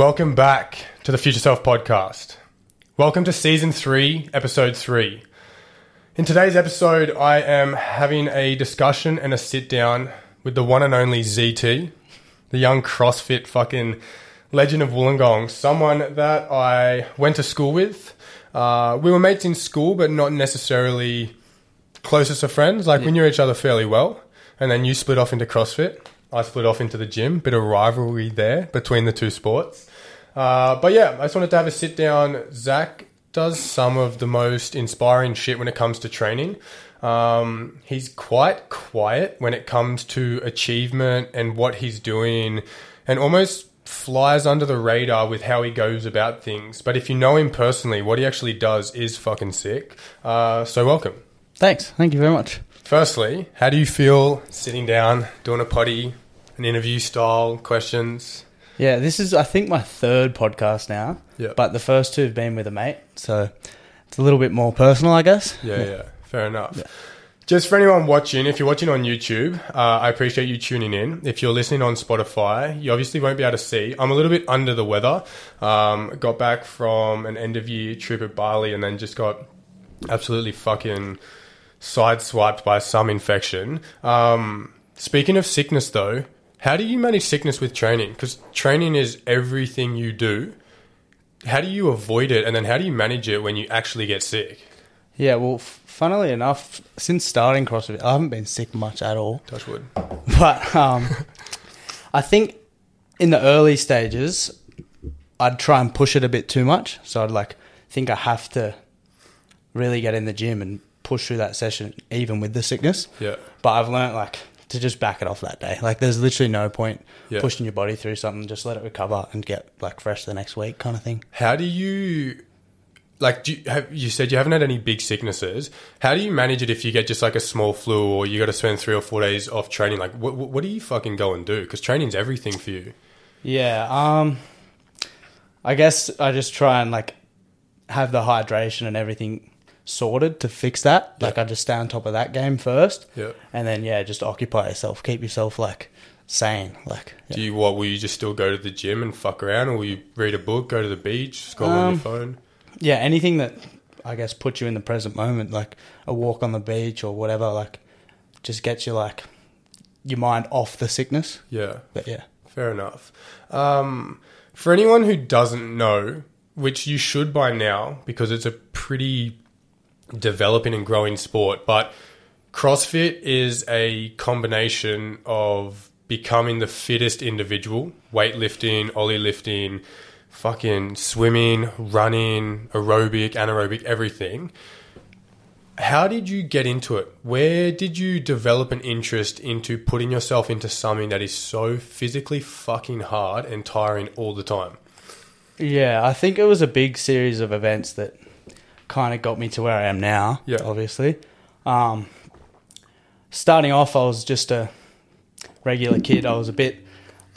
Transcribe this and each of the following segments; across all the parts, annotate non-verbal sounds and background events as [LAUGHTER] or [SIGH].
Welcome back to the Future Self podcast. Welcome to season three, episode three. In today's episode, I am having a discussion and a sit down with the one and only ZT, the young CrossFit fucking legend of Wollongong, someone that I went to school with. Uh, we were mates in school, but not necessarily closest of friends. Like we knew each other fairly well, and then you split off into CrossFit. I split off into the gym. Bit of rivalry there between the two sports. Uh, but yeah, I just wanted to have a sit down. Zac does some of the most inspiring shit when it comes to training. Um, he's quite quiet when it comes to achievement and what he's doing, and almost flies under the radar with how he goes about things. But if you know him personally, what he actually does is fucking sick. Uh, so welcome. Thanks. Thank you very much. Firstly, how do you feel sitting down, doing a potty, an interview style questions? Yeah, this is I think my third podcast now. Yeah. But the first two have been with a mate, so it's a little bit more personal, I guess. Yeah, yeah, fair enough. Just for anyone watching, if you're watching on YouTube, uh, I appreciate you tuning in. If you're listening on Spotify, you obviously won't be able to see. I'm a little bit under the weather. Um, got back from an end of year trip at Bali and then just got absolutely fucking sideswiped by some infection. Um, speaking of sickness, though, how do you manage sickness with training? Because training is everything you do. How do you avoid it, and then how do you manage it when you actually get sick? Yeah, well, funnily enough, since starting CrossFit, I haven't been sick much at all. Touch wood. [LAUGHS] But um, [LAUGHS] I think in the early stages, I'd try and push it a bit too much. So I'd like think I have to really get in the gym and push through that session, even with the sickness. Yeah. But I've learnt like to just back it off that day. Like there's literally no point Yeah. pushing your body through something. Just let it recover and get like fresh the next week, kind of thing. How do you like? Do you, have, you said you haven't had any big sicknesses. How do you manage it if you get just like a small flu or you got to spend three or four days off training? Like, what, what what do you fucking go and do? Because training's everything for you. Yeah. Um. I guess I just try and like have the hydration and everything sorted to fix that. Like I just stay on top of that game first. Yeah. And then yeah, just occupy yourself, keep yourself like sane. Like. Do you what? Will you just still go to the gym and fuck around, or will you read a book, go to the beach, scroll on your Um, phone? yeah, anything that I guess puts you in the present moment, like a walk on the beach or whatever, like just gets you like your mind off the sickness. Yeah. But yeah. Fair enough. Um, for anyone who doesn't know, which you should by now, because it's a pretty developing and growing sport, but CrossFit is a combination of becoming the fittest individual, weightlifting, oly lifting, fucking swimming, running, aerobic, anaerobic, everything. How did you get into it? Where did you develop an interest into putting yourself into something that is so physically fucking hard and tiring all the time? Yeah, I think it was a big series of events that kind of got me to where I am now. Yeah. obviously. Um, starting off, I was just a regular kid. I was a bit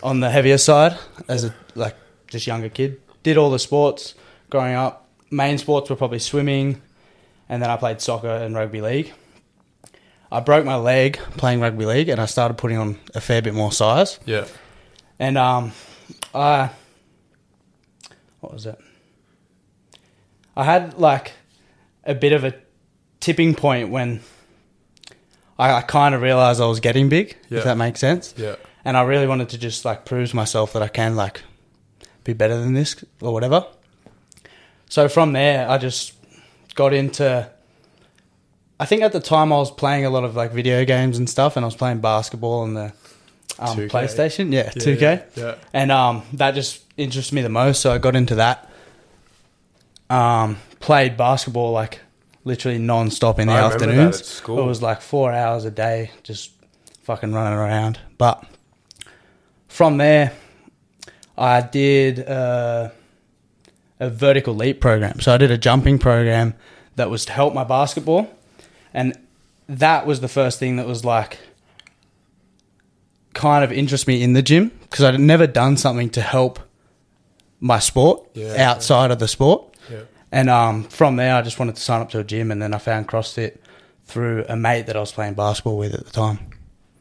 on the heavier side as a like just younger kid. Did all the sports growing up. Main sports were probably swimming, and then I played soccer and rugby league. I broke my leg playing rugby league, and I started putting on a fair bit more size. Yeah. And um, I what was it? I had like a bit of a tipping point when I, I kind of realized I was getting big. Yeah. If that makes sense. Yeah. And I really wanted to just like prove to myself that I can like be better than this or whatever. So from there, I just got into. I think at the time I was playing a lot of like video games and stuff, and I was playing basketball on the um, PlayStation. Yeah, Yeah, two K. yeah. And um, that just interested me the most, so I got into that. Um, played basketball like literally non-stop in the I afternoons. at school. It was like four hours a day, just fucking running around. But from there, I did uh, a vertical leap program. So I did a jumping program that was to help my basketball, and that was the first thing that was like kind of interest me in the gym because I'd never done something to help my sport Yeah. outside of the sport. And um, from there, I just wanted to sign up to a gym, and then I found CrossFit through a mate that I was playing basketball with at the time,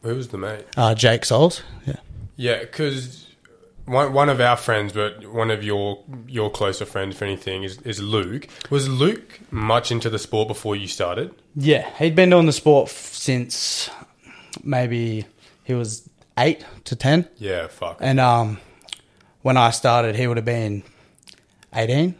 Who was the mate? uh, Jake Souls. Yeah, Yeah, because one one of our friends, but one of your your closer friends, if anything, is is Luke. Was Luke much into the sport before you started? Yeah, he'd been doing the sport f- since maybe he was eight to ten, Yeah, fuck. and um, when I started, he would have been eighteen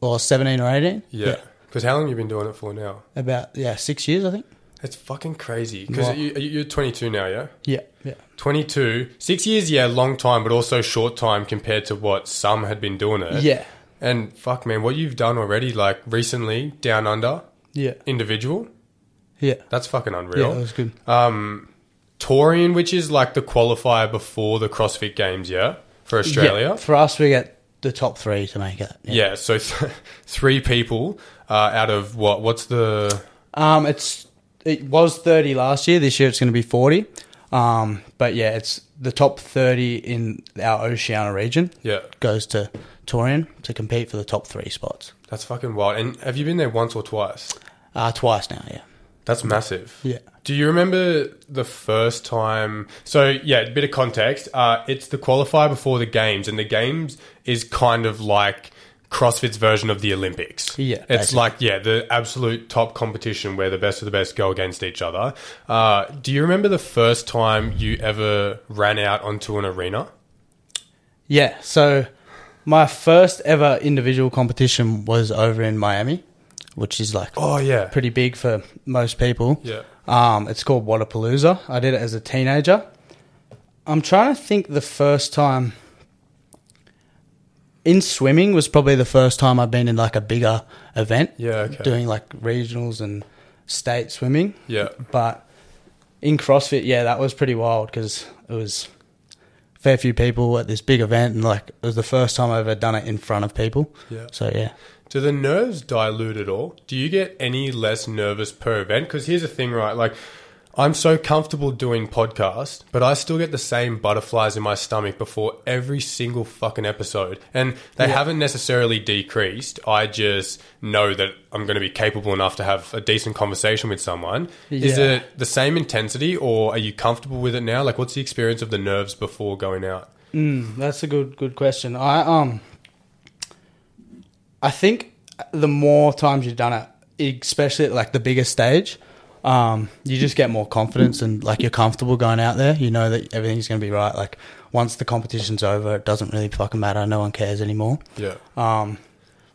or seventeen or eighteen. yeah. Because how long have you been doing it for now? about yeah six years, I think. It's fucking crazy. Because you, you're 22 now, yeah. Yeah, yeah, 22, six years, yeah, long time, but also short time compared to what some had been doing it. yeah, And fuck, man, what you've done already, like recently, down under, yeah, individual, yeah. that's fucking Yeah, unreal. that was good. um, Torian, which is like the qualifier before the CrossFit Games, yeah, for Australia. Yeah, for us, we get the top three to make it. Yeah, so th- [LAUGHS] three people uh, out of what? What's the? Um, it's it was thirty last year. This year it's going to be forty. Um, but yeah, it's the top thirty in our Oceania region Yeah, goes to Torian to compete for the top three spots. that's fucking wild. And have you been there once or twice? Uh, twice now. Yeah. That's massive. Yeah. Do you remember the first time? So yeah, a bit of context. Uh, it's the qualifier before the games, and the games is kind of like CrossFit's version of the Olympics. Yeah, it's basically. like yeah, the absolute top competition where the best of the best go against each other. Uh, do you remember the first time you ever ran out onto an arena? Yeah. So my first ever individual competition was over in Miami, which is like Oh yeah, pretty big for most people. yeah. Um, it's called Wodapalooza. I did it as a teenager. I'm trying to think the first time in swimming was probably the first time I've been in like a bigger event. Yeah, okay. Doing like regionals and state swimming. Yeah, But in CrossFit, yeah, that was pretty wild because it was a fair few people at this big event and like it was the first time I've ever done it in front of people. yeah. So yeah. Do the nerves dilute at all? Do you get any less nervous per event? Because here's the thing, right? Like, I'm so comfortable doing podcast, but I still get the same butterflies in my stomach before every single fucking episode. And they haven't necessarily decreased. I just know that I'm going to be capable enough to have a decent conversation with someone. Is it the same intensity or are you comfortable with it now? Like, what's the experience of the nerves before going out? Mm, that's a good good question. I um I think the more times you've done it, especially at like the bigger stage, um, you just get more confidence and like you're comfortable going out there. You know that everything's gonna be right. Like once the competition's over, it doesn't really fucking matter. No one cares anymore. Yeah. Um,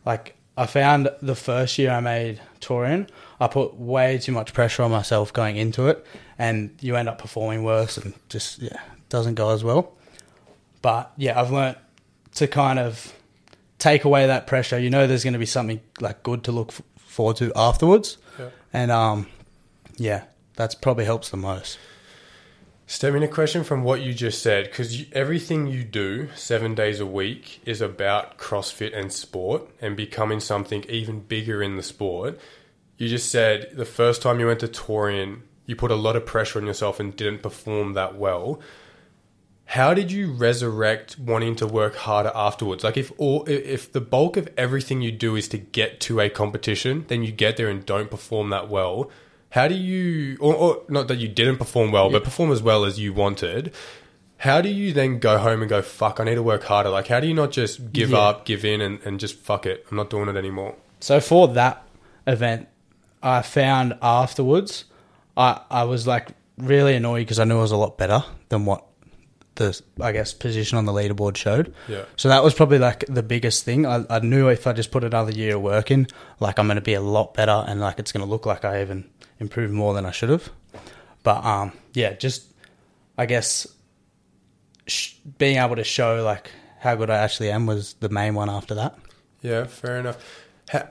like I found the first year I made Torian, I put way too much pressure on myself going into it, and you end up performing worse and just yeah, doesn't go as well. But yeah, I've learnt to kind of take away that pressure. You know, there's going to be something like good to look f- forward to afterwards, Yeah. and um, yeah, that's probably helps the most. Stemming a question from what you just said, because everything you do seven days a week is about CrossFit and sport and becoming something even bigger in the sport. You just said the first time you went to Torian, you put a lot of pressure on yourself and didn't perform that well. How did you resurrect wanting to work harder afterwards? Like if all if the bulk of everything you do is to get to a competition, then you get there and don't perform that well. How do you or, or not that you didn't perform well, but perform as well as you wanted? How do you then go home and go, fuck, I need to work harder? Like how do you not just give Yeah. up, give in and, and just fuck it, I'm not doing it anymore? So for that event, I found afterwards, I I was like really annoyed because I knew I was a lot better than what the I guess position on the leaderboard showed. Yeah. So that was probably like the biggest thing. I, I knew if I just put another year of work in, like I'm going to be a lot better and like it's going to look like I even improved more than I should have. But um, yeah, just I guess sh- being able to show like how good I actually am was the main one after that. Yeah, fair enough. Ha-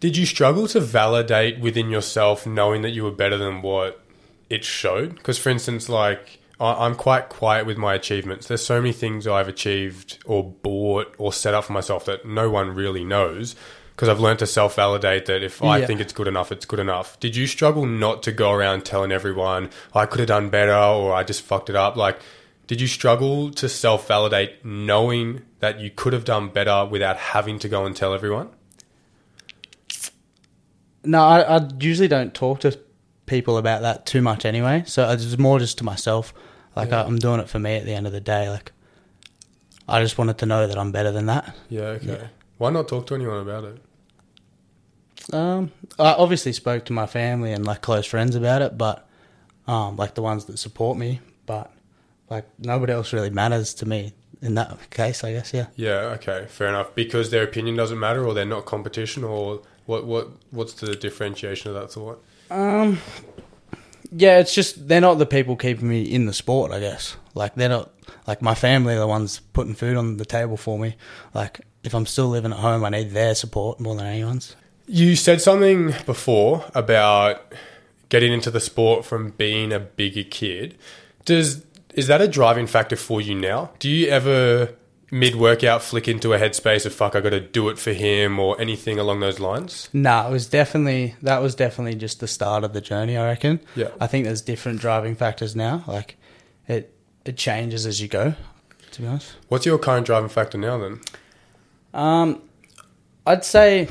did you struggle to validate within yourself knowing that you were better than what it showed? Because, for instance, like I'm quite quiet with my achievements. There's so many things I've achieved or bought or set up for myself that no one really knows. Because I've learned to self validate that if I Yeah. think it's good enough, it's good enough. Did you struggle not to go around telling everyone I could have done better or I just fucked it up? Like, did you struggle to self validate knowing that you could have done better without having to go and tell everyone? No, I, I usually don't talk to people about that too much anyway. So it's more just to myself. Like Yeah. I, I'm doing it for me at the end of the day. Like I just wanted to know that I'm better than that. Yeah, okay. Yeah. Why not talk to anyone about it? Um, I obviously spoke to my family and like close friends about it, but um, like the ones that support me, but like nobody else really matters to me in that case. I guess yeah. Yeah, okay, fair enough. Because their opinion doesn't matter, or they're not competition, or what? What? What's the differentiation of that thought? Um, yeah, it's just they're not the people keeping me in the sport. I guess like they're not like my family are the ones putting food on the table for me. Like if I'm still living at home, I need their support more than anyone's. You said something before about getting into the sport from being a bigger kid. Does is that a driving factor for you now? Do you ever mid workout flick into a headspace of fuck I got to do it for him or anything along those lines? No, it was definitely that was definitely just the start of the journey. I reckon. Yeah. I think there's different driving factors now. Like it it changes as you go. To be honest, What's your current driving factor now then? um, I'd say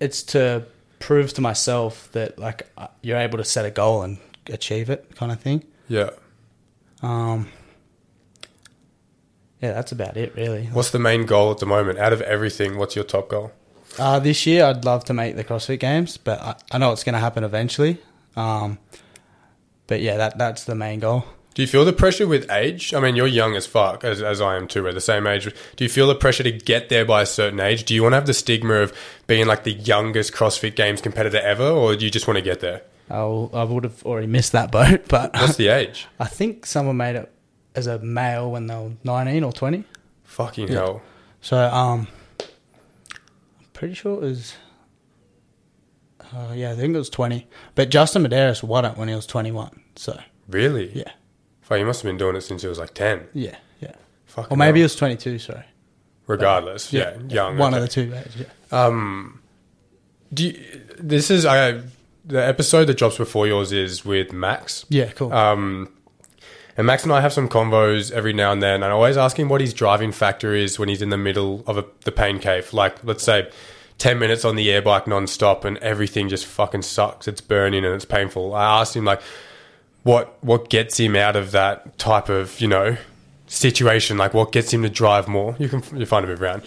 it's to prove to myself that like uh, you're able to set a goal and achieve it, kind of thing. Yeah. Um, yeah, that's about it, really. What's the main goal at the moment? Out of everything, what's your top goal? Uh, this year, I'd love to make the CrossFit Games, but I, I know it's going to happen eventually. Um, but yeah, that that's the main goal. Do you feel the pressure with age? I mean, you're young as fuck, as, as I am too. We're the same age. Do you feel the pressure to get there by a certain age? Do you want to have the stigma of being like the youngest CrossFit Games competitor ever, or do you just want to get there? I'll, I would have already missed that boat, but What's the [LAUGHS] age? I think someone made it as a male when they were 19 or 20. Fucking Yeah. hell. So, um, I'm pretty sure it was. Uh, yeah, I think it was 20. But Justin Medeiros won it when he was 21. So, Really? yeah. Fuck, you must have been doing it since he was like 10. Yeah, yeah. Fucking Or maybe it hell. was 22, sorry. Regardless. Yeah. Young. One okay. of the two ages, yeah. Um, do you, this is I the episode that drops before yours is with Max. Yeah, cool. Um, and Max and I have some convos every now and then, and I always ask him what his driving factor is when he's in the middle of a, the pain cave. Like, let's say, 10 minutes on the air bike non-stop and everything just fucking sucks. It's burning and it's painful. I asked him, like, what, what gets him out of that type of, you know, situation? Like, what gets him to drive more? You can you find a bit around.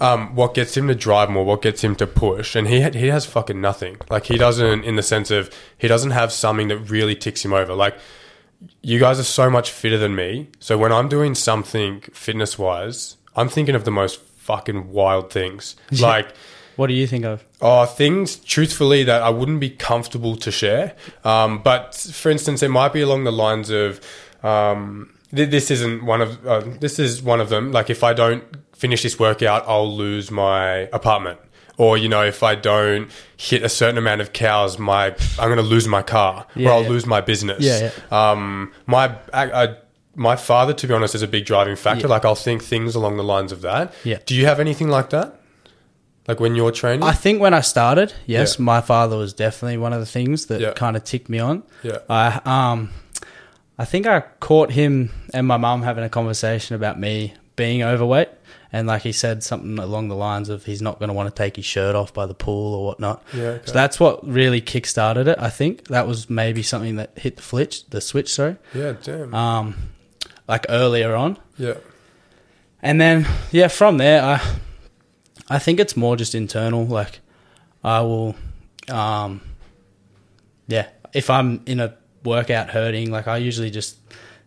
Um, what gets him to drive more? What gets him to push? And he he has fucking nothing. Like he doesn't, in the sense of he doesn't have something that really ticks him over. Like you guys are so much fitter than me. So when I'm doing something fitness wise, I'm thinking of the most fucking wild things. [LAUGHS] Like, what do you think of? oh, things truthfully that I wouldn't be comfortable to share. Um, but for instance, it might be along the lines of, um, th- this isn't one of, uh, this is one of them. Like if I don't finish this workout, I'll lose my apartment. Or, you know, if I don't hit a certain amount of cals, my, I'm going to lose my car Yeah, or I'll yeah. lose my business. Yeah, Um, my, I, I, my father, to be honest, is a big driving factor. Yeah. Like I'll think things along the lines of that. Yeah. Do you have anything like that? Like when you're training? I think when I started, yes, Yeah. my father was definitely one of the things that Yeah. kind of ticked me on. Yeah. I um, I think I caught him and my mum having a conversation about me being overweight, and like he said something along the lines of he's not going to want to take his shirt off by the pool or whatnot. Yeah, okay. So that's what really kick-started it. I think that was maybe something that hit the flitch, the switch. Sorry, yeah, damn. um, like earlier on. yeah. And then yeah, from there I I think it's more just internal. Like I will um yeah, if I'm in a workout hurting, like I usually just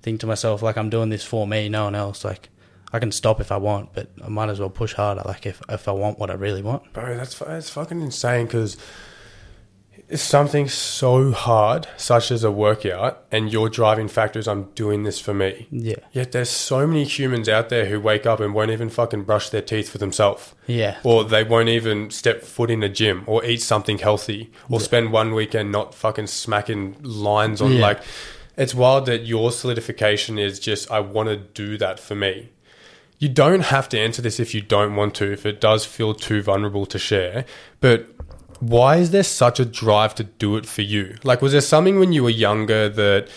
think to myself like I'm doing this for me, no one else. Like I can stop if I want, but I might as well push harder. Like if if I want what I really want. Bro, that's that's fucking insane because it's something so hard, such as a workout, and your driving factor is I'm doing this for me. Yeah. Yet there's so many humans out there who wake up and won't even fucking brush their teeth for themselves. Yeah. Or they won't even step foot in a gym or eat something healthy or spend one weekend not fucking smacking lines on Yeah. like it's wild that your solidification is just I want to do that for me. You don't have to answer this if you don't want to, if it does feel too vulnerable to share. But why is there such a drive to do it for you? Like, was there something when you were younger that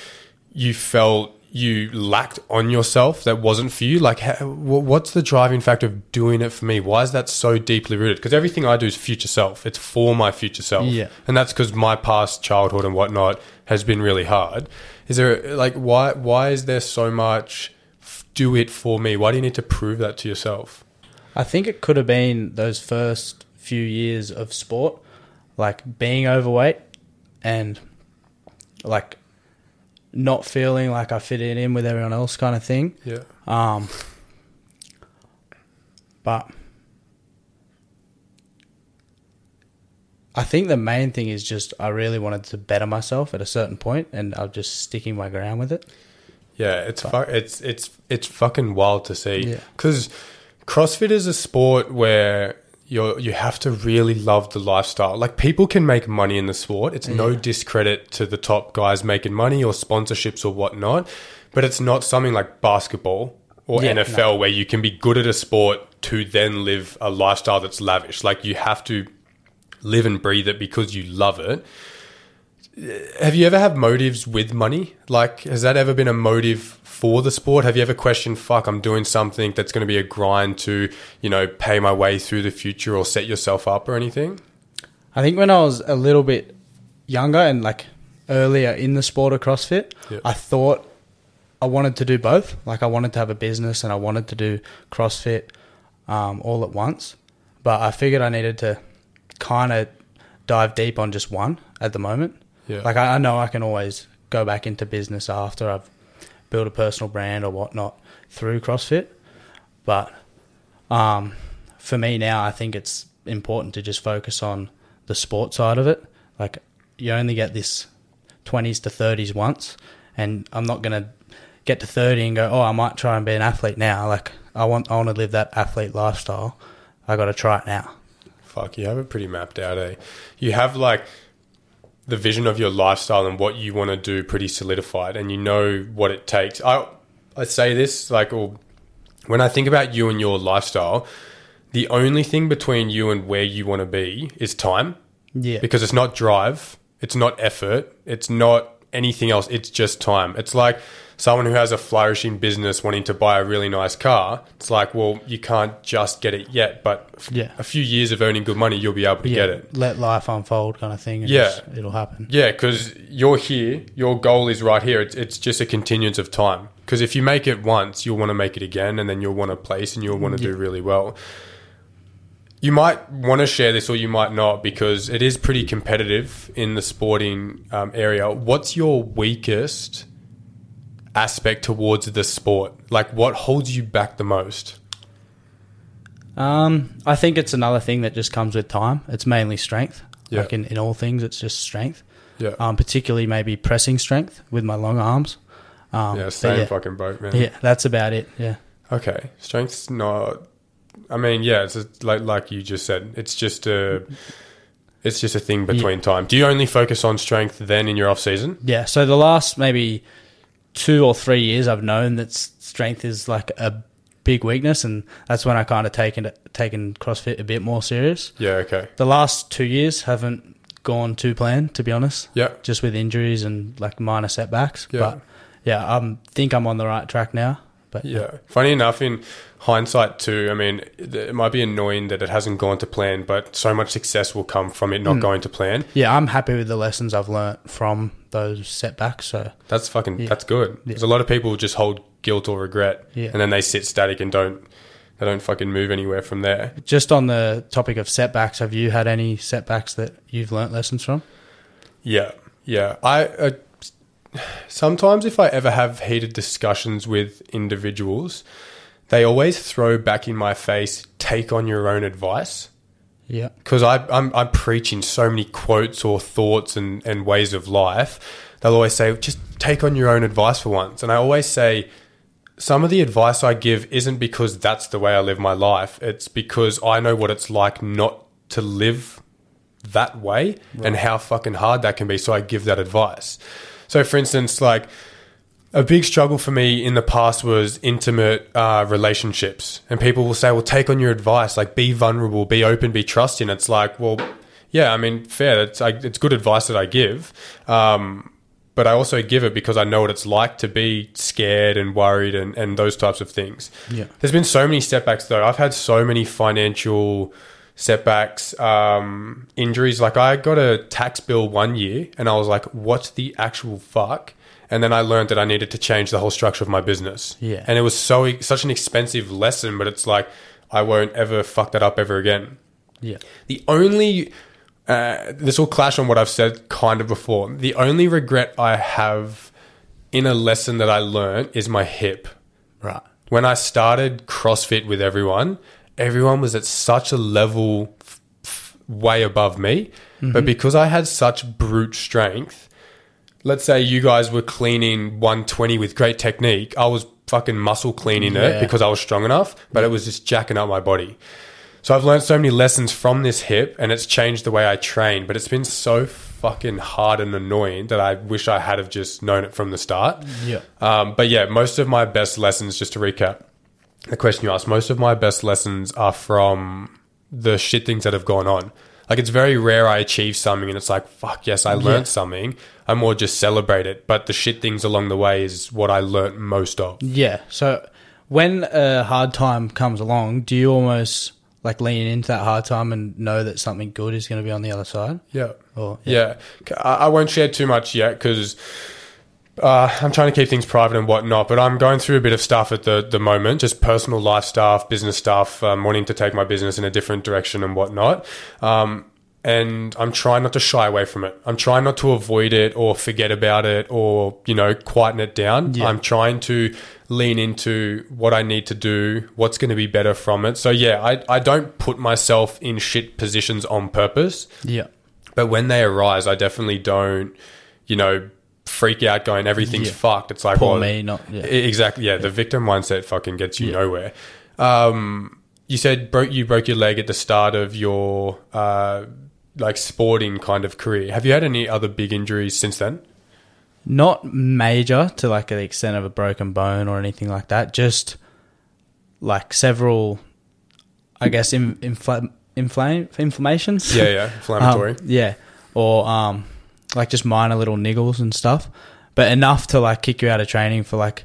you felt you lacked on yourself that wasn't for you? Like, what's the driving factor of doing it for me? Why is that so deeply rooted? Because everything I do is future self. It's for my future self. Yeah. And that's because my past childhood and whatnot has been really hard. Is there like why why is there so much do it for me? Why do you need to prove that to yourself? I think it could have been those first few years of sport, like being overweight and like not feeling like I fit in with everyone else, kind of thing. Yeah. Um, but I think the main thing is just I really wanted to better myself at a certain point, and I'm just sticking my ground with it. Yeah, it's fu- it's it's it's fucking wild to see Yeah. because CrossFit is a sport where you you have to really love the lifestyle. Like people can make money in the sport. It's no discredit to the top guys making money or sponsorships or whatnot, but it's not something like basketball or Yeah, NFL where you can be good at a sport to then live a lifestyle that's lavish. Like you have to live and breathe it because you love it. Have you ever had motives with money? Like, has that ever been a motive for the sport? Have you ever questioned, fuck, I'm doing something that's going to be a grind to, you know, pay my way through the future or set yourself up or anything? I think when I was a little bit younger and like earlier in the sport of CrossFit, Yeah. I thought I wanted to do both. Like I wanted to have a business and I wanted to do CrossFit um, all at once. But I figured I needed to kind of dive deep on just one at the moment. Yeah. Like I, I know I can always go back into business after I've built a personal brand or whatnot through CrossFit. But um, for me now, I think it's important to just focus on the sport side of it. Like you only get this twenties to thirties once, and I'm not gonna get to thirty and go, oh, I might try and be an athlete now. Like I want, I want to live that athlete lifestyle. I got to try it now. Fuck, you have it pretty mapped out, eh? You have like the vision of your lifestyle and what you want to do pretty solidified, and you know what it takes. I I say this like, or when I think about you and your lifestyle, the only thing between you and where you want to be is time, Yeah, because it's not drive, it's not effort, it's not anything else. It's just time. It's like someone who has a flourishing business wanting to buy a really nice car. It's like, well, you can't just get it yet, but f- Yeah. a few years of earning good money, you'll be able to yeah. get it. Let life unfold, kind of thing. And Yeah. just- it'll happen. Yeah, because you're here, your goal is right here. It's, it's just a continuance of time. Because if you make it once, you'll want to make it again, and then you'll want to place and you'll want to do really well. You might want to share this, or you might not, because it is pretty competitive in the sporting um, area. What's your weakest aspect towards the sport? Like, what holds you back the most? Um, I think it's another thing that just comes with time. It's mainly strength. Yeah. Like in, in all things, it's just strength. Yeah, Um, particularly maybe pressing strength with my long arms. Um, yeah, same yeah, fucking boat, man. yeah, that's about it. Yeah. Okay, strength's not. I mean, yeah, it's a, like like you just said. It's just a. It's just a thing between time. Do you only focus on strength then in your off season? Yeah. So the last maybe two or three years, I've known that strength is like a big weakness, and that's when I kind of taken taken CrossFit a bit more serious. Yeah. Okay. The last two years haven't gone to plan, to be honest. Yeah. Just with injuries and like minor setbacks. Yeah. But yeah, I think I'm on the right track now. But Yeah. Funny enough, in hindsight too, I mean, th- it might be annoying that it hasn't gone to plan, but so much success will come from it not Hmm. going to plan. yeah, I'm happy with the lessons I've learnt from those setbacks. So That's fucking. Yeah. That's good. Because a lot of people just hold guilt or regret, Yeah. and then they sit static and don't. They don't fucking move anywhere from there. just on the topic of setbacks, have you had any setbacks that you've learnt lessons from? Yeah, yeah. I uh, sometimes if I ever have heated discussions with individuals, they always throw back in my face, "Take on your own advice." Yeah. Because I'm I'm preaching so many quotes or thoughts and and ways of life. They'll always say, "Just take on your own advice for once," and I always say. Some of the advice I give isn't because that's the way I live my life. It's because I know what it's like not to live that way and how fucking hard that can be. So I give that advice. So, for instance, like a big struggle for me in the past was intimate uh, relationships. And people will say, well, take on your advice, like be vulnerable, be open, be trusting. It's like, well, yeah, I mean, fair. It's, like, it's good advice that I give. Um, but I also give it because I know what it's like to be scared and worried and, and those types of things. Yeah. There's been so many setbacks though. I've had so many financial setbacks, um, injuries. Like I got a tax bill one year, and I was like, "What the actual fuck?" And then I learned that I needed to change the whole structure of my business. Yeah. and it was so such an expensive lesson, but it's like I won't ever fuck that up ever again. Yeah. The only uh, this will clash on what I've said kind of before. The only regret I have in a lesson that I learned is my hip. Right. When I started CrossFit with everyone, everyone was at such a level f- f- way above me. But because I had such brute strength, let's say you guys were cleaning 120 with great technique, I was fucking muscle cleaning it because I was strong enough, but it was just jacking up my body. So I've learned so many lessons from this hip and it's changed the way I train, but it's been so fucking hard and annoying that I wish I had have just known it from the start. Yeah. Um, but yeah, most of my best lessons, just to recap the question you asked, most of my best lessons are from the shit things that have gone on. Like it's very rare I achieve something and it's like, fuck yes, I learned Yeah. something. I more just celebrate it. But the shit things along the way is what I learnt most of. Yeah. So when a hard time comes along, do you almost like lean into that hard time and know that something good is going to be on the other side? Yeah. Or Yeah, I, I won't share too much yet because uh, I'm trying to keep things private and whatnot. But I'm going through a bit of stuff at the the moment, just personal life stuff, business stuff, um, wanting to take my business in a different direction and whatnot. Um, and I'm trying not to shy away from it. I'm trying not to avoid it or forget about it or you know quieten it down. Yeah. I'm trying to lean into what I need to do, what's going to be better from it. So yeah, I I don't put myself in shit positions on purpose. Yeah. But when they arise, I definitely don't, you know, freak out going everything's Yeah. fucked. It's like, Poor well, me, not- yeah. exactly. Yeah, the victim mindset fucking gets you nowhere. Um, you said broke you broke your leg at the start of your uh, like sporting kind of career. Have you had any other big injuries since then? Not major to like the extent of a broken bone or anything like that. Just like several, I guess, in, infl- inflame inflammations. Yeah, yeah, [LAUGHS] inflammatory. Um, yeah, or um, like just minor little niggles and stuff, but enough to like kick you out of training for like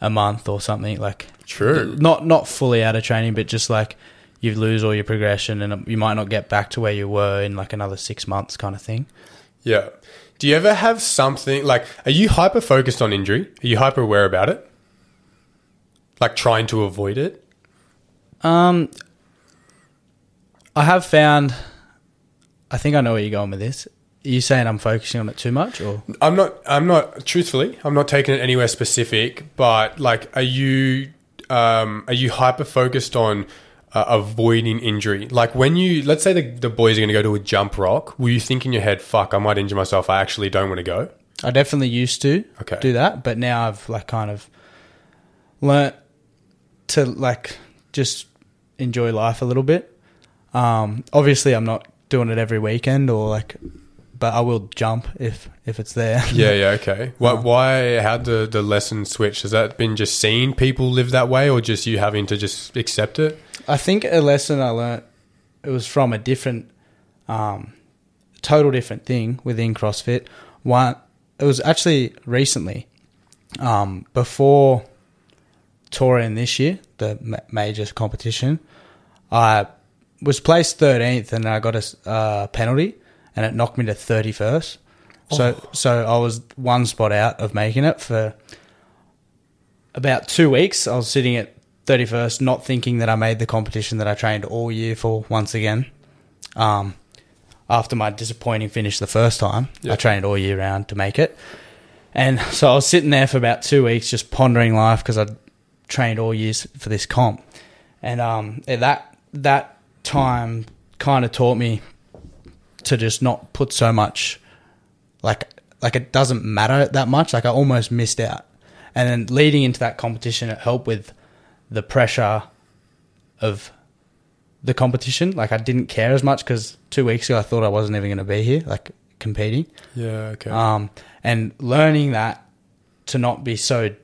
a month or something. Like True. not not fully out of training, but just like you lose all your progression and you might not get back to where you were in like another six months, kind of thing. Yeah. Do you ever have something like? Are you hyper focused on injury? Are you hyper aware about it? Like trying to avoid it? Um, I have found. I think I know where you're going with this. Are you saying I'm focusing on it too much, or I'm not. I'm not. Truthfully, I'm not taking it anywhere specific. But like, are you? Um, are you hyper focused on uh, avoiding injury? Like when you, let's say the the boys are going to go to a jump rock, will you think in your head, "Fuck, I might injure myself. I actually don't want to go." I definitely used to Okay. do that, but now I've like kind of learnt to like just enjoy life a little bit. Um, obviously, I'm not doing it every weekend or like, but I will jump if if it's there. [LAUGHS] Yeah. Yeah. Okay. Why? Why? How the the lesson switch? Has that been just seeing people live that way, or just you having to just accept it? I think a lesson I learnt it was from a different, um, total different thing within CrossFit. One, it was actually recently, um, before Torian this year, the ma- major competition. I was placed thirteenth, and I got a uh, penalty, and it knocked me to thirty first. So, so I was one spot out of making it for about two weeks. I was sitting at 31st, not thinking that I made the competition that I trained all year for once again. Um, after my disappointing finish the first time, Yeah. I trained all year round to make it. And so I was sitting there for about two weeks just pondering life because I'd trained all years for this comp. And um, at that, that time kind of taught me to just not put so much like like it doesn't matter that much. Like I almost missed out. And then leading into that competition, it helped with the pressure of the competition. Like I didn't care as much because two weeks ago I thought I wasn't even going to be here, like competing. Yeah. Okay. Um, and learning that to not be so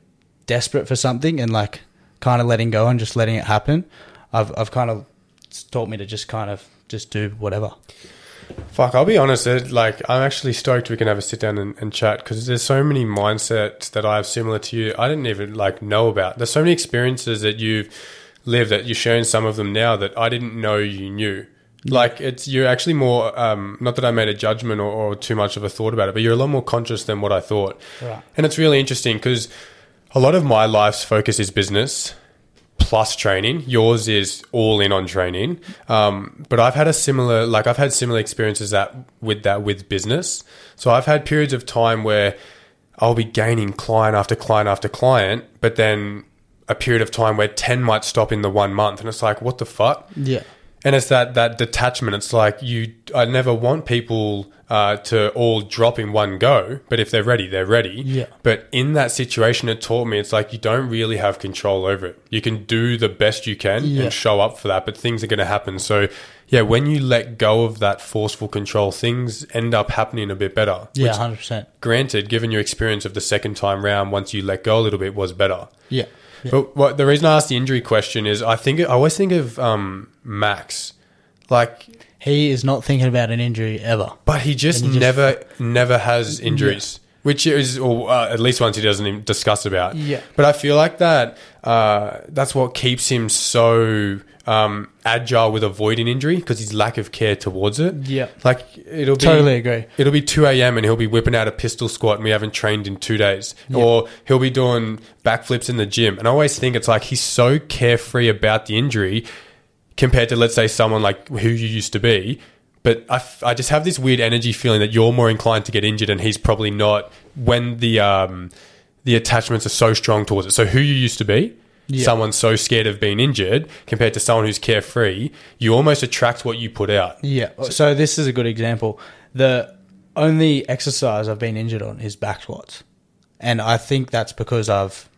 desperate for something and like kind of letting go and just letting it happen. I've I've kind of taught me to just kind of just do whatever. Fuck, I'll be honest. It, like, I'm actually stoked we can have a sit down and, and chat because there's so many mindsets that I have similar to you. I didn't even like know about. There's so many experiences that you've lived that you're sharing some of them now that I didn't know you knew. Like it's you're actually more um, not that I made a judgment or, or too much of a thought about it, but you're a lot more conscious than what I thought. Right. And it's really interesting because a lot of my life's focus is business plus training. Yours is all in on training. Um, but I've had a similar, like I've had similar experiences that with that with business. So I've had periods of time where I'll be gaining client after client after client, but then a period of time where 10 might stop in the one month. And it's like, what the fuck? Yeah. And it's that that detachment. It's like you. I never want people uh, to all drop in one go, but if they're ready, they're ready. Yeah. But in that situation, it taught me it's like you don't really have control over it. You can do the best you can Yeah. and show up for that, but things are going to happen. So yeah, when you let go of that forceful control, things end up happening a bit better. Yeah, hundred percent. granted, given your experience of the second time round, once you let go a little bit, was better. Yeah. Yeah. But what the reason I asked the injury question is I think I always think of um, Max, like, He is not thinking about an injury ever. but he just, he just- never never has injuries, which is or uh, at least once he doesn't even discuss about. Yeah. But I feel like that uh, that's what keeps him so um, agile with avoiding injury because his lack of care towards it. Yeah. Like it'll be Totally agree. It'll be 2 a.m. and he'll be whipping out a pistol squat and we haven't trained in two days. Or he'll be doing backflips in the gym. And I always think it's like he's so carefree about the injury compared to, let's say, someone like who you used to be. But I, f- I just have this weird energy feeling that you're more inclined to get injured and he's probably not when the, um, the attachments are so strong towards it. So who you used to be, Yeah. someone so scared of being injured compared to someone who's carefree, you almost attract what you put out. Yeah. So this is a good example. The only exercise I've been injured on is back squats. And I think that's because I've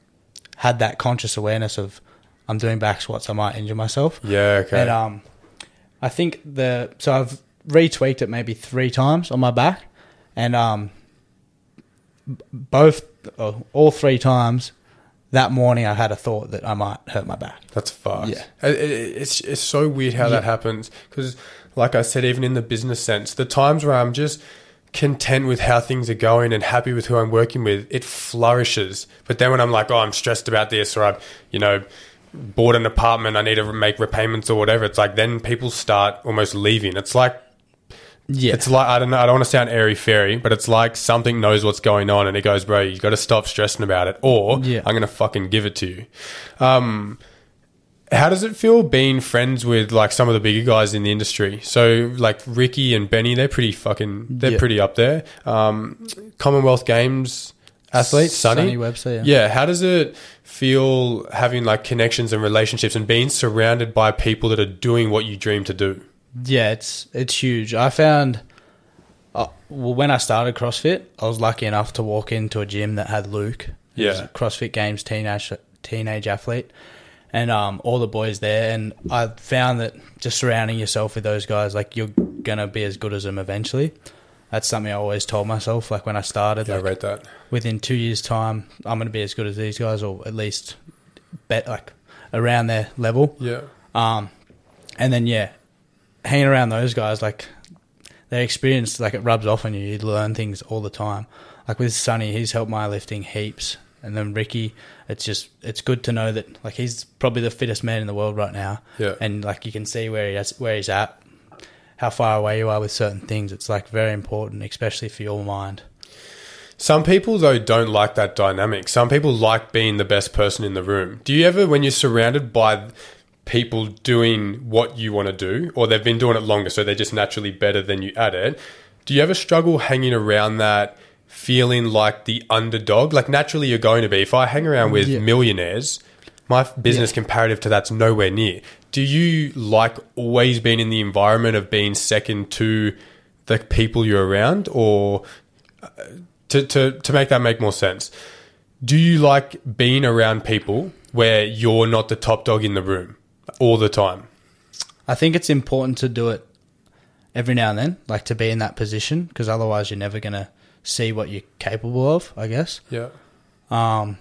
had that conscious awareness of I'm doing back squats, I might injure myself. Yeah, okay. And um I think the so I've retweaked it maybe three times on my back and um both oh, all three times that morning I had a thought that I might hurt my back. That's fucked. Yeah. It- it- it's it's so weird how Yeah. that happens because, like I said, even in the business sense, the times where I'm just content with how things are going and happy with who I'm working with, it flourishes. But then when I'm like, oh, I'm stressed about this, or I'm, you know, bought an apartment, I need to make repayments or whatever. It's like then people start almost leaving. It's like Yeah. it's like I don't know. I don't want to sound airy fairy, but it's like something knows what's going on, and it goes, bro, you got to stop stressing about it, or Yeah. I'm gonna fucking give it to you. Um, how does it feel being friends with like some of the bigger guys in the industry? So like Ricky and Benny, they're pretty fucking, they're Yeah. pretty up there. Um, Commonwealth Games athlete, Sunny, Sonny Webster, yeah. yeah. How does it feel having like connections and relationships and being surrounded by people that are doing what you dream to do? Yeah, it's it's huge. I found uh, well when I started CrossFit, I was lucky enough to walk into a gym that had Luke, Yeah. CrossFit Games teenage teenage athlete, and um, all the boys there. And I found that just surrounding yourself with those guys, like you're gonna be as good as them eventually. That's something I always told myself. Like when I started, Yeah, I like read that. within two years' time, I'm gonna be as good as these guys, or at least bet like around their level. Yeah. Um, and then yeah, hanging around those guys, like their experience, like it rubs off on you. You learn things all the time. Like with Sonny, he's helped my lifting heaps, and then Ricky, it's just it's good to know that like he's probably the fittest man in the world right now. Yeah. and like you can see where he has, where he's at, how far away you are with certain things. It's like very important, especially for your mind. Some people though don't like that dynamic. Some people like being the best person in the room. Do you ever, when you're surrounded by people doing what you want to do, or they've been doing it longer, so they're just naturally better than you at it? Do you ever struggle hanging around that, feeling like the underdog? Like naturally, you're going to be. If I hang around with Yeah. millionaires, my business comparative to that's nowhere near. Do you like always being in the environment of being second to the people you're around, or uh, to, to, to make that make more sense, do you like being around people where you're not the top dog in the room all the time? I think it's important to do it every now and then, like to be in that position, because otherwise you're never gonna see what you're capable of. I guess. Yeah. Um,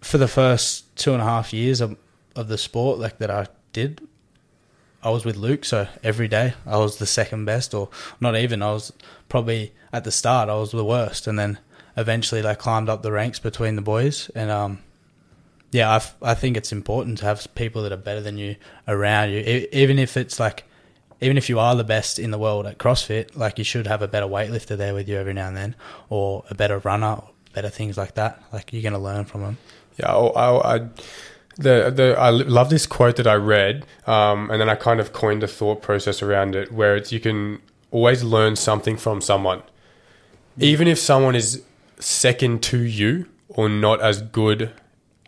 for the first two and a half years of, of the sport, like that I did, I was with Luke, so every day I was the second best, or not even. I was probably at the start I was the worst, and then eventually like climbed up the ranks between the boys, and um, yeah, I, f- I think it's important to have people that are better than you around you, e- even if it's like, even if you are the best in the world at CrossFit, like you should have a better weightlifter there with you every now and then, or a better runner, or better things like that. Like you're going to learn from them. Yeah, I, I, I the the I love this quote that I read, um, and then I kind of coined a thought process around it, where it's you can always learn something from someone, even if someone is second to you or not as good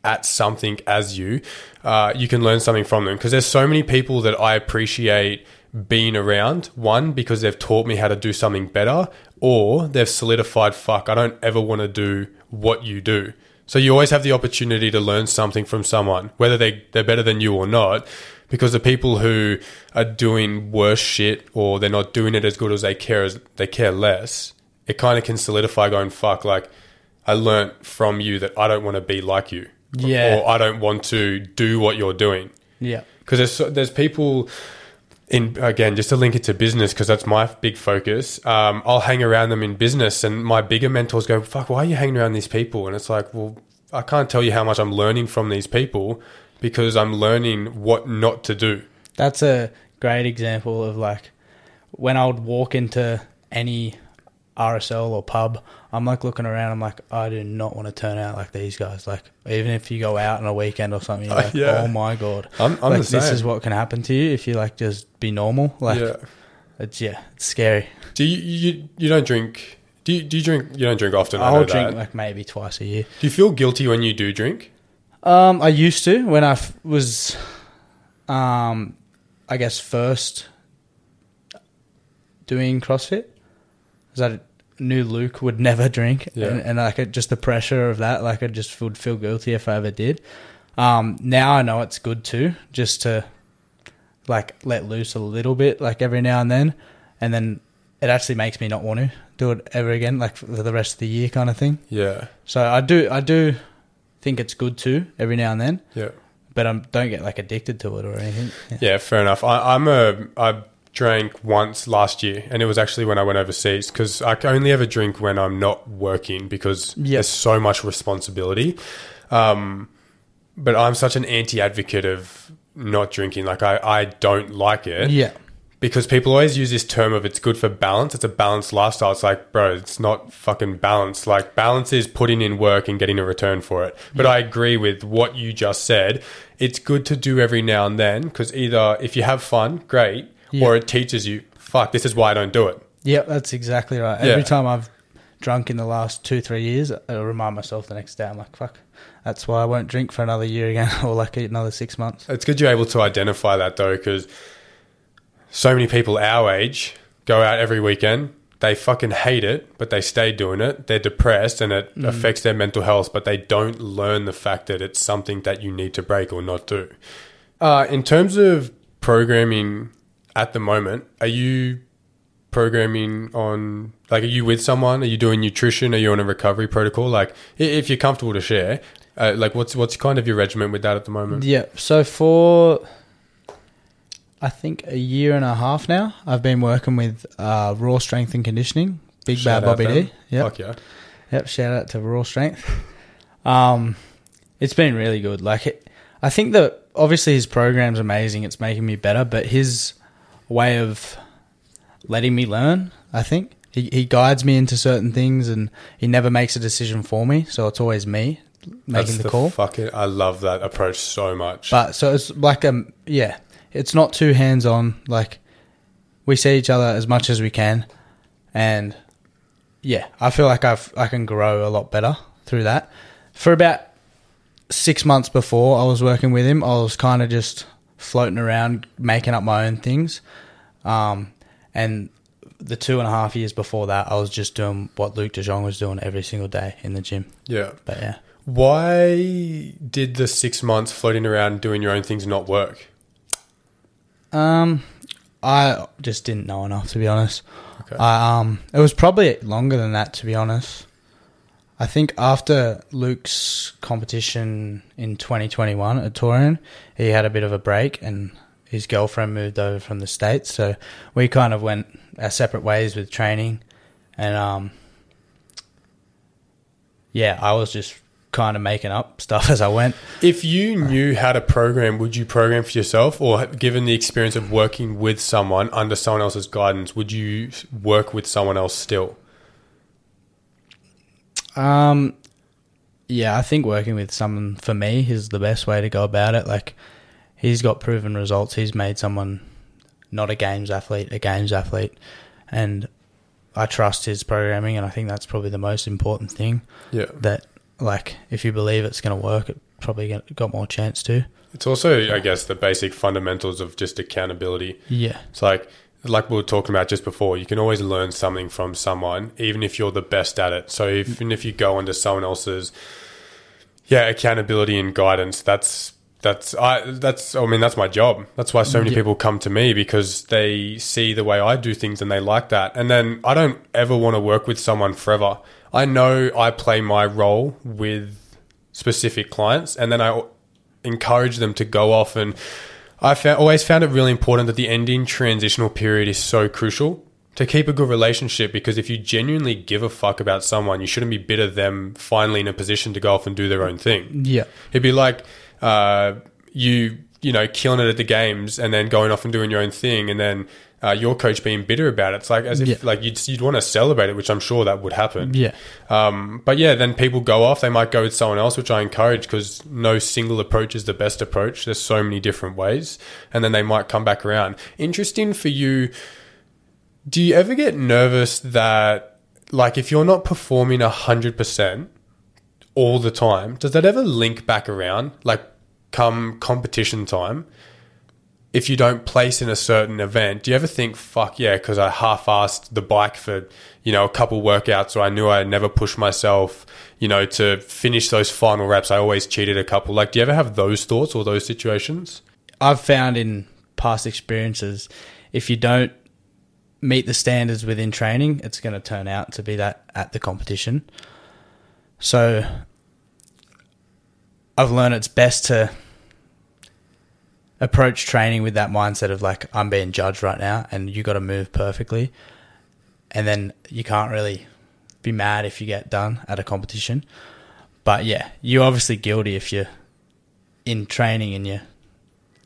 at something as you, uh, you can learn something from them because there's so many people that I appreciate being around. One because they've taught me how to do something better, or they've solidified. Fuck, I don't ever want to do what you do. So you always have the opportunity to learn something from someone, whether they, they're better than you or not, because the people who are doing worse shit or they're not doing it as good as they care as they care less, it kind of can solidify going, fuck, like I learnt from you that I don't want to be like you. Yeah. Or I don't want to do what you're doing. Yeah. Because there's, there's people in again just to link it to business because that's my big focus um, i'll hang around them in business and my bigger mentors go fuck why are you hanging around these people and it's like well i can't tell you how much i'm learning from these people because i'm learning what not to do That's a great example of like when I would walk into any RSL or pub, I'm like looking around. I'm like, I do not want to turn out like these guys. Like, even if you go out on a weekend or something, you're [LAUGHS] like, yeah. oh my god, i'm, I'm like the same this is what can happen to you if you like just be normal. Like, yeah it's yeah, it's scary. do you, you you don't drink do you, do you drink you don't drink often I'll drink that. like maybe twice a year. do you feel guilty when you do drink Um, I used to when I f- was, um, I guess first doing CrossFit. Because I knew Luke would never drink, Yeah. and, and like it, just the pressure of that, like I just would feel guilty if I ever did. Um, now I know it's good too, just to like let loose a little bit, like every now and then, and then it actually makes me not want to do it ever again, like for the rest of the year, kind of thing. yeah So I do, I do think it's good too every now and then, yeah but I don't get like addicted to it or anything. Yeah. Yeah, fair enough. I, I'm a I drank once last year, and it was actually when I went overseas because I can only ever drink when I'm not working because Yeah. there's so much responsibility. Um, but I'm such an anti-advocate of not drinking. Like I, I don't like it Yeah. because people always use this term of it's good for balance. It's a balanced lifestyle. It's like, bro, it's not fucking balance. Like balance is putting in work and getting a return for it. But I agree with what you just said. It's good to do every now and then because either if you have fun, great, Yeah. or it teaches you, fuck, this is why I don't do it. Yeah, that's exactly right. Yeah. Every time I've drunk in the last two, three years, I remind myself the next day, I'm like, fuck, that's why I won't drink for another year again [LAUGHS] or like another six months. It's good you're able to identify that though, because so many people our age go out every weekend. They fucking hate it, but they stay doing it. They're depressed and it affects their mental health, but they don't learn the fact that it's something that you need to break or not do. Uh, in terms of programming at the moment, are you programming on, like, are you with someone? Are you doing nutrition? Are you on a recovery protocol? Like, if you're comfortable to share, uh, like, what's, what's kind of your regimen with that at the moment? Yeah. So for, I think a year and a half now, I've been working with uh, Raw Strength and Conditioning, Big Shout Bad Bobby. D. Yep. Fuck yeah. Yep, shout out to Raw Strength. Um, it's been really good. Like, it, I think that obviously his program's amazing. It's making me better, but his way of letting me learn, I think he he guides me into certain things, and he never makes a decision for me. So it's always me making That's the, call. Fucking, I love that approach so much. But so it's like um yeah, it's not too hands on. Like we see each other as much as we can, and yeah, I feel like I've I can grow a lot better through that. For about six months before I was working with him, I was kind of just floating around making up my own things, um, and the two and a half years before that, I was just doing what Luke De Jong was doing every single day in the gym. yeah. But yeah. Why did the six months floating around doing your own things not work? Um, I just didn't know enough to be honest. Okay. I, um, it was probably longer than that to be honest. I think after Luke's competition in 2021 at Torian, he had a bit of a break and his girlfriend moved over from the states, so we kind of went our separate ways with training, and um, yeah, I was just kind of making up [LAUGHS] stuff as I went. If you knew how to program, would you program for yourself, or given the experience of working with someone under someone else's guidance, would you work with someone else still? Um, yeah, I think working with someone for me is the best way to go about it. Like, he's got proven results. He's made someone not a games athlete a games athlete, and I trust his programming, and I think that's probably the most important thing. Yeah. That like, if you believe it's going to work, it probably got- got more chance to. It's also, I guess, the basic fundamentals of just accountability. Yeah, It's like, like we were talking about just before, you can always learn something from someone, even if you're the best at it. So mm. even if you go under someone else's, yeah, accountability and guidance, that's that's I that's I mean that's my job. That's why so many Yeah. people come to me because they see the way I do things and they like that. And then I don't ever want to work with someone forever. I know I play my role with specific clients, and then I encourage them to go off and I found, always found it really important that the ending transitional period is so crucial to keep a good relationship because if you genuinely give a fuck about someone, you shouldn't be bitter them finally in a position to go off and do their own thing. yeah, It'd be like uh, you, you know, killing it at the games and then going off and doing your own thing, and then uh, your coach being bitter about it. It's like as if Yeah. like you'd you'd want to celebrate it, which I'm sure that would happen. yeah, Um, but yeah, then people go off. They might go with someone else, which I encourage because no single approach is the best approach. There's so many different ways, and then they might come back around. Interesting for you. Do you ever get nervous that, like, if you're not performing a hundred percent all the time, does that ever link back around? Like, come competition time, if you don't place in a certain event, do you ever think, fuck yeah, because I half assed the bike for, you know, a couple workouts or I knew I'd never push myself, you know, to finish those final reps? I always cheated a couple. Like, do you ever have those thoughts or those situations? I've found in past experiences, if you don't meet the standards within training, it's going to turn out to be that at the competition. So I've learned it's best to approach training with that mindset of like, I'm being judged right now and you got to move perfectly. And then you can't really be mad if you get done at a competition. But yeah, you're obviously guilty if you're in training and you're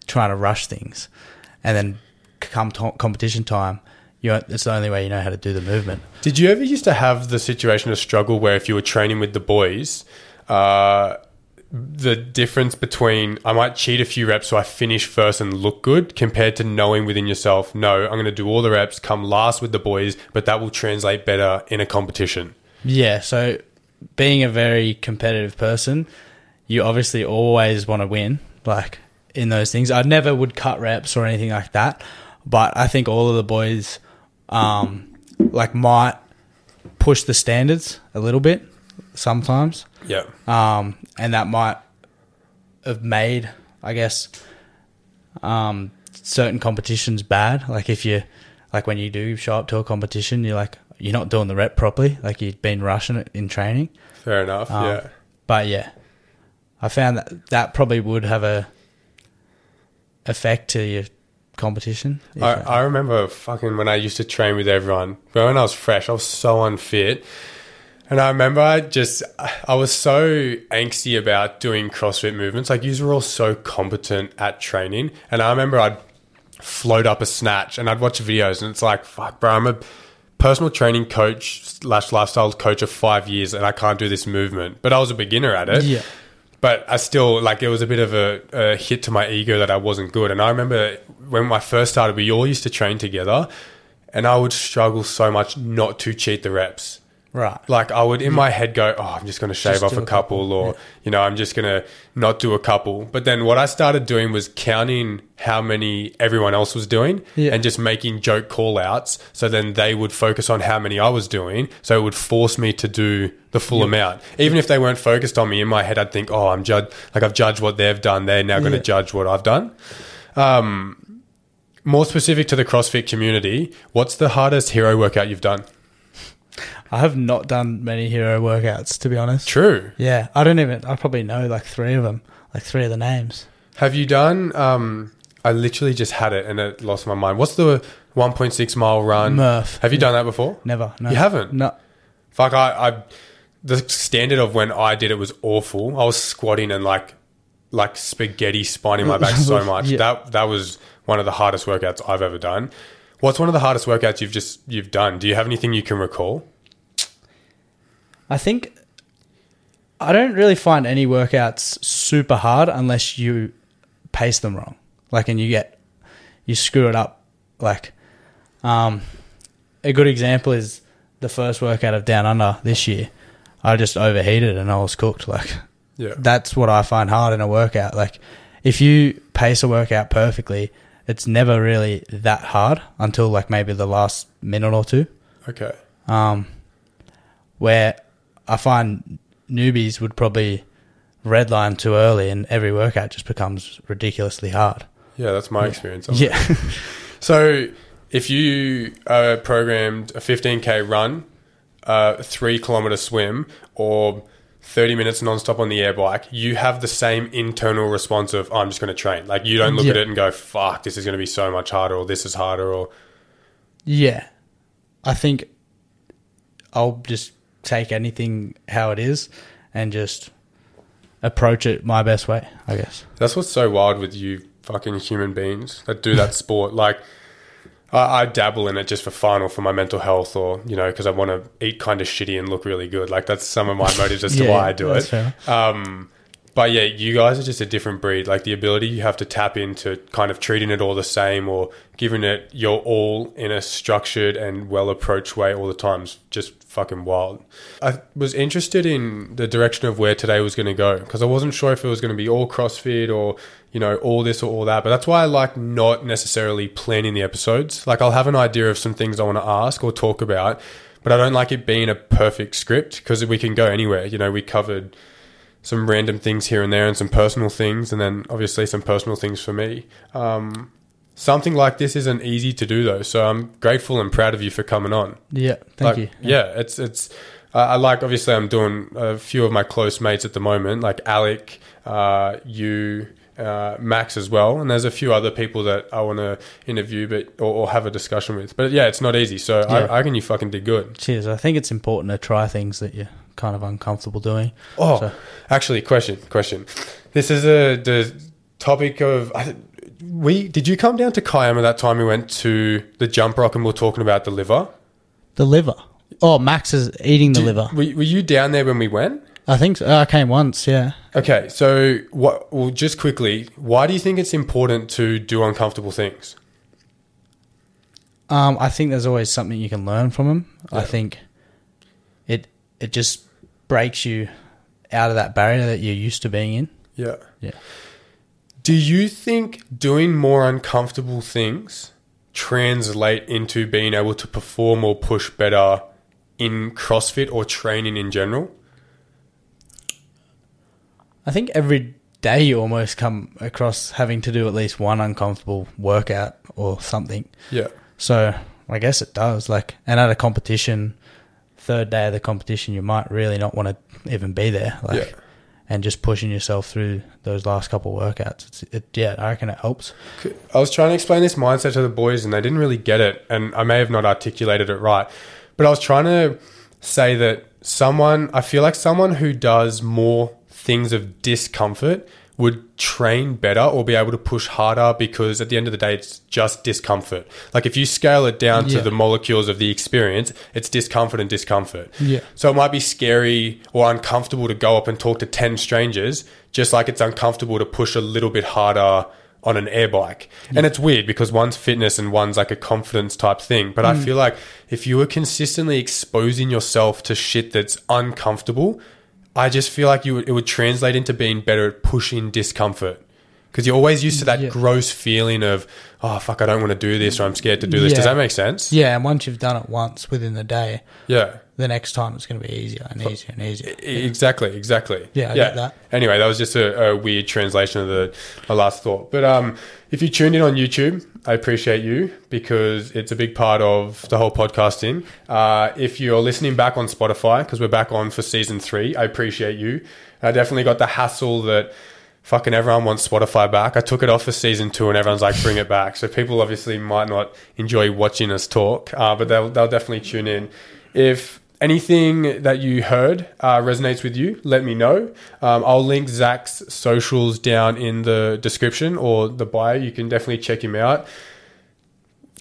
trying to rush things, and then come competition time, you it's the only way you know how to do the movement. Did you ever used to have the situation of struggle where if you were training with the boys, uh, the difference between I might cheat a few reps so I finish first and look good compared to knowing within yourself, no, I'm going to do all the reps, come last with the boys, but that will translate better in a competition. Yeah, so being a very competitive person, you obviously always want to win, like in those things. I never would cut reps or anything like that, but I think all of the boys, um, like might push the standards a little bit sometimes. Yeah. um, and that might have made, I guess, um, certain competitions bad. Like if you, like when you do show up to a competition, you're like you're not doing the rep properly, like you've been rushing it in training. Fair enough. Um, yeah. But yeah, I found that that probably would have a effect to your competition. I, I remember fucking when I used to train with everyone. But when I was fresh, I was so unfit. And I remember I just, I was so angsty about doing CrossFit movements. Like, you were all so competent at training. And I remember I'd float up a snatch and I'd watch videos and it's like, fuck, bro, I'm a personal training coach slash lifestyle coach of five years and I can't do this movement. But I was a beginner at it yeah, but I still like it was a bit of a, a hit to my ego that I wasn't good. And I remember when I first started, we all used to train together, and I would struggle so much not to cheat the reps. Right. Like I would in my head go, "Oh, I'm just going to shave Just off a couple, couple, or you know, I'm just going to not do a couple." But then what I started doing was counting how many everyone else was doing, Yeah. and just making joke call outs. So then they would focus on how many I was doing, so it would force me to do the full amount. Even if they weren't focused on me, in my head I'd think, "Oh, I'm judged. Like I've judged what they've done. They're now going to Yeah. judge what I've done." Um, more specific to the CrossFit community, what's the hardest hero workout you've done? I have not done many hero workouts to be honest. True. Yeah, I don't even. I probably know like three of them, like three of the names. Have you done? Um, I literally just had it and it lost my mind. What's the 1.6 mile run? Murph. Have you done that before? Never. No. You haven't? No. Fuck, I, I the standard of when I did it was awful. I was squatting and like like spaghetti spine in my back so [LAUGHS] much. Yeah. That that was one of the hardest workouts I've ever done. What's one of the hardest workouts you've just you've done? Do you have anything you can recall? I think I don't really find any workouts super hard unless you pace them wrong. Like, and you get you screw it up. Like, um, a good example is the first workout of Down Under this year. I just overheated and I was cooked. Like, Yeah. that's what I find hard in a workout. Like, if you pace a workout perfectly, it's never really that hard until like maybe the last minute or two Okay. um, where I find newbies would probably redline too early, and every workout just becomes ridiculously hard. Yeah, that's my experience. Yeah, [LAUGHS] So if you uh, programmed a 15k run, a three kilometer swim, or 30 minutes nonstop on the air bike, you have the same internal response of I'm just going to train. Like you don't look at it and go, "Fuck, this is going to be so much harder," or "This is harder," or yeah. I think I'll just take anything how it is and just approach it my best way. I guess. That's what's so wild with you fucking human beings that do that [LAUGHS] sport. Like, I, I dabble in it just for fun or for my mental health or, you know, because I want to eat kind of shitty and look really good. Like, that's some of my motives as to [LAUGHS] Yeah, why I do it. Um, but yeah, you guys are just a different breed. Like, the ability you have to tap into kind of treating it all the same or giving it your all in a structured and well approached way all the time is just fucking wild. I was interested in the direction of where today was going to go because I wasn't sure if it was going to be all CrossFit or you know all this or all that. But that's why I like not necessarily planning the episodes. Like I'll have an idea of some things I want to ask or talk about, but I don't like it being a perfect script because we can go anywhere. You know, we covered some random things here and there and some personal things, and then obviously some personal things for me. Um, something like this isn't easy to do though, so I'm grateful and proud of you for coming on. Yeah, thank Like, you. Yeah, it's it's. I I like obviously I'm doing a few of my close mates at the moment, like Alec, uh, you, uh, Max as well, and there's a few other people that I want to interview, but or, or have a discussion with. But yeah, it's not easy. So Yeah. I, I reckon you fucking did good. Cheers. I think it's important to try things that you're kind of uncomfortable doing. Oh, So- actually, question, question. This is a the topic of. I, we did you come down to Kiama that time we went to the jump rock and we are talking about the liver? The liver. Oh, Max is eating the liver. Were, were you down there when we went? I think so. I came once. Yeah. Okay, so what? Well, just quickly, why do you think it's important to do uncomfortable things? Um, I think there's always something you can learn from them. I think it it just breaks you out of that barrier that you're used to being in. Yeah. Yeah. Do you think doing more uncomfortable things translate into being able to perform or push better in CrossFit or training in general? I think every day you almost come across having to do at least one uncomfortable workout or something. Yeah. So I guess it does. Like, and at a competition, third day of the competition, you might really not want to even be there. Like, Yeah. and just pushing yourself through those last couple of workouts. It's, it, yeah, I reckon it helps. I was trying to explain this mindset to the boys and they didn't really get it. And I may have not articulated it right. But I was trying to say that someone, I feel like someone who does more things of discomfort would train better or be able to push harder because at the end of the day, it's just discomfort. Like if you scale it down to the molecules of the experience, it's discomfort and discomfort. Yeah. So it might be scary or uncomfortable to go up and talk to 10 strangers, just like it's uncomfortable to push a little bit harder on an air bike. And it's weird because one's fitness and one's like a confidence type thing. But I mm. feel like if you were consistently exposing yourself to shit that's uncomfortable, I just feel like you it would translate into being better at pushing discomfort. Because you're always used to that Yeah. gross feeling of, oh, fuck, I don't want to do this or I'm scared to do this. Does that make sense? Yeah, and once you've done it once within the day, Yeah. the next time it's going to be easier and easier and easier. Exactly, exactly. Yeah, I get that. Anyway, that was just a, a weird translation of the, the last thought. But um, if you tuned in on YouTube, I appreciate you because it's a big part of the whole podcasting. Uh, if you're listening back on Spotify, because we're back on for season three, I appreciate you. I definitely got the hassle that fucking everyone wants Spotify back. I took it off for season two, and everyone's like, bring it back. So people obviously might not enjoy watching us talk, uh, but they'll they'll definitely tune in. If anything that you heard uh, resonates with you, let me know. Um, I'll link Zac's socials down in the description or the bio. You can definitely check him out.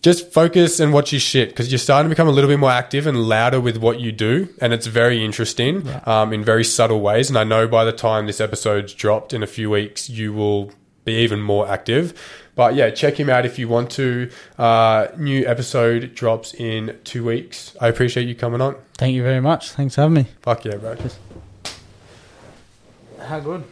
Just focus and watch your shit because you're starting to become a little bit more active and louder with what you do, and it's very interesting um, in very subtle ways. And I know by the time this episode's dropped in a few weeks, you will be even more active. But yeah, check him out if you want to. Uh, new episode drops in two weeks. I appreciate you coming on. Thank you very much. Thanks for having me. Fuck yeah, bro. How good?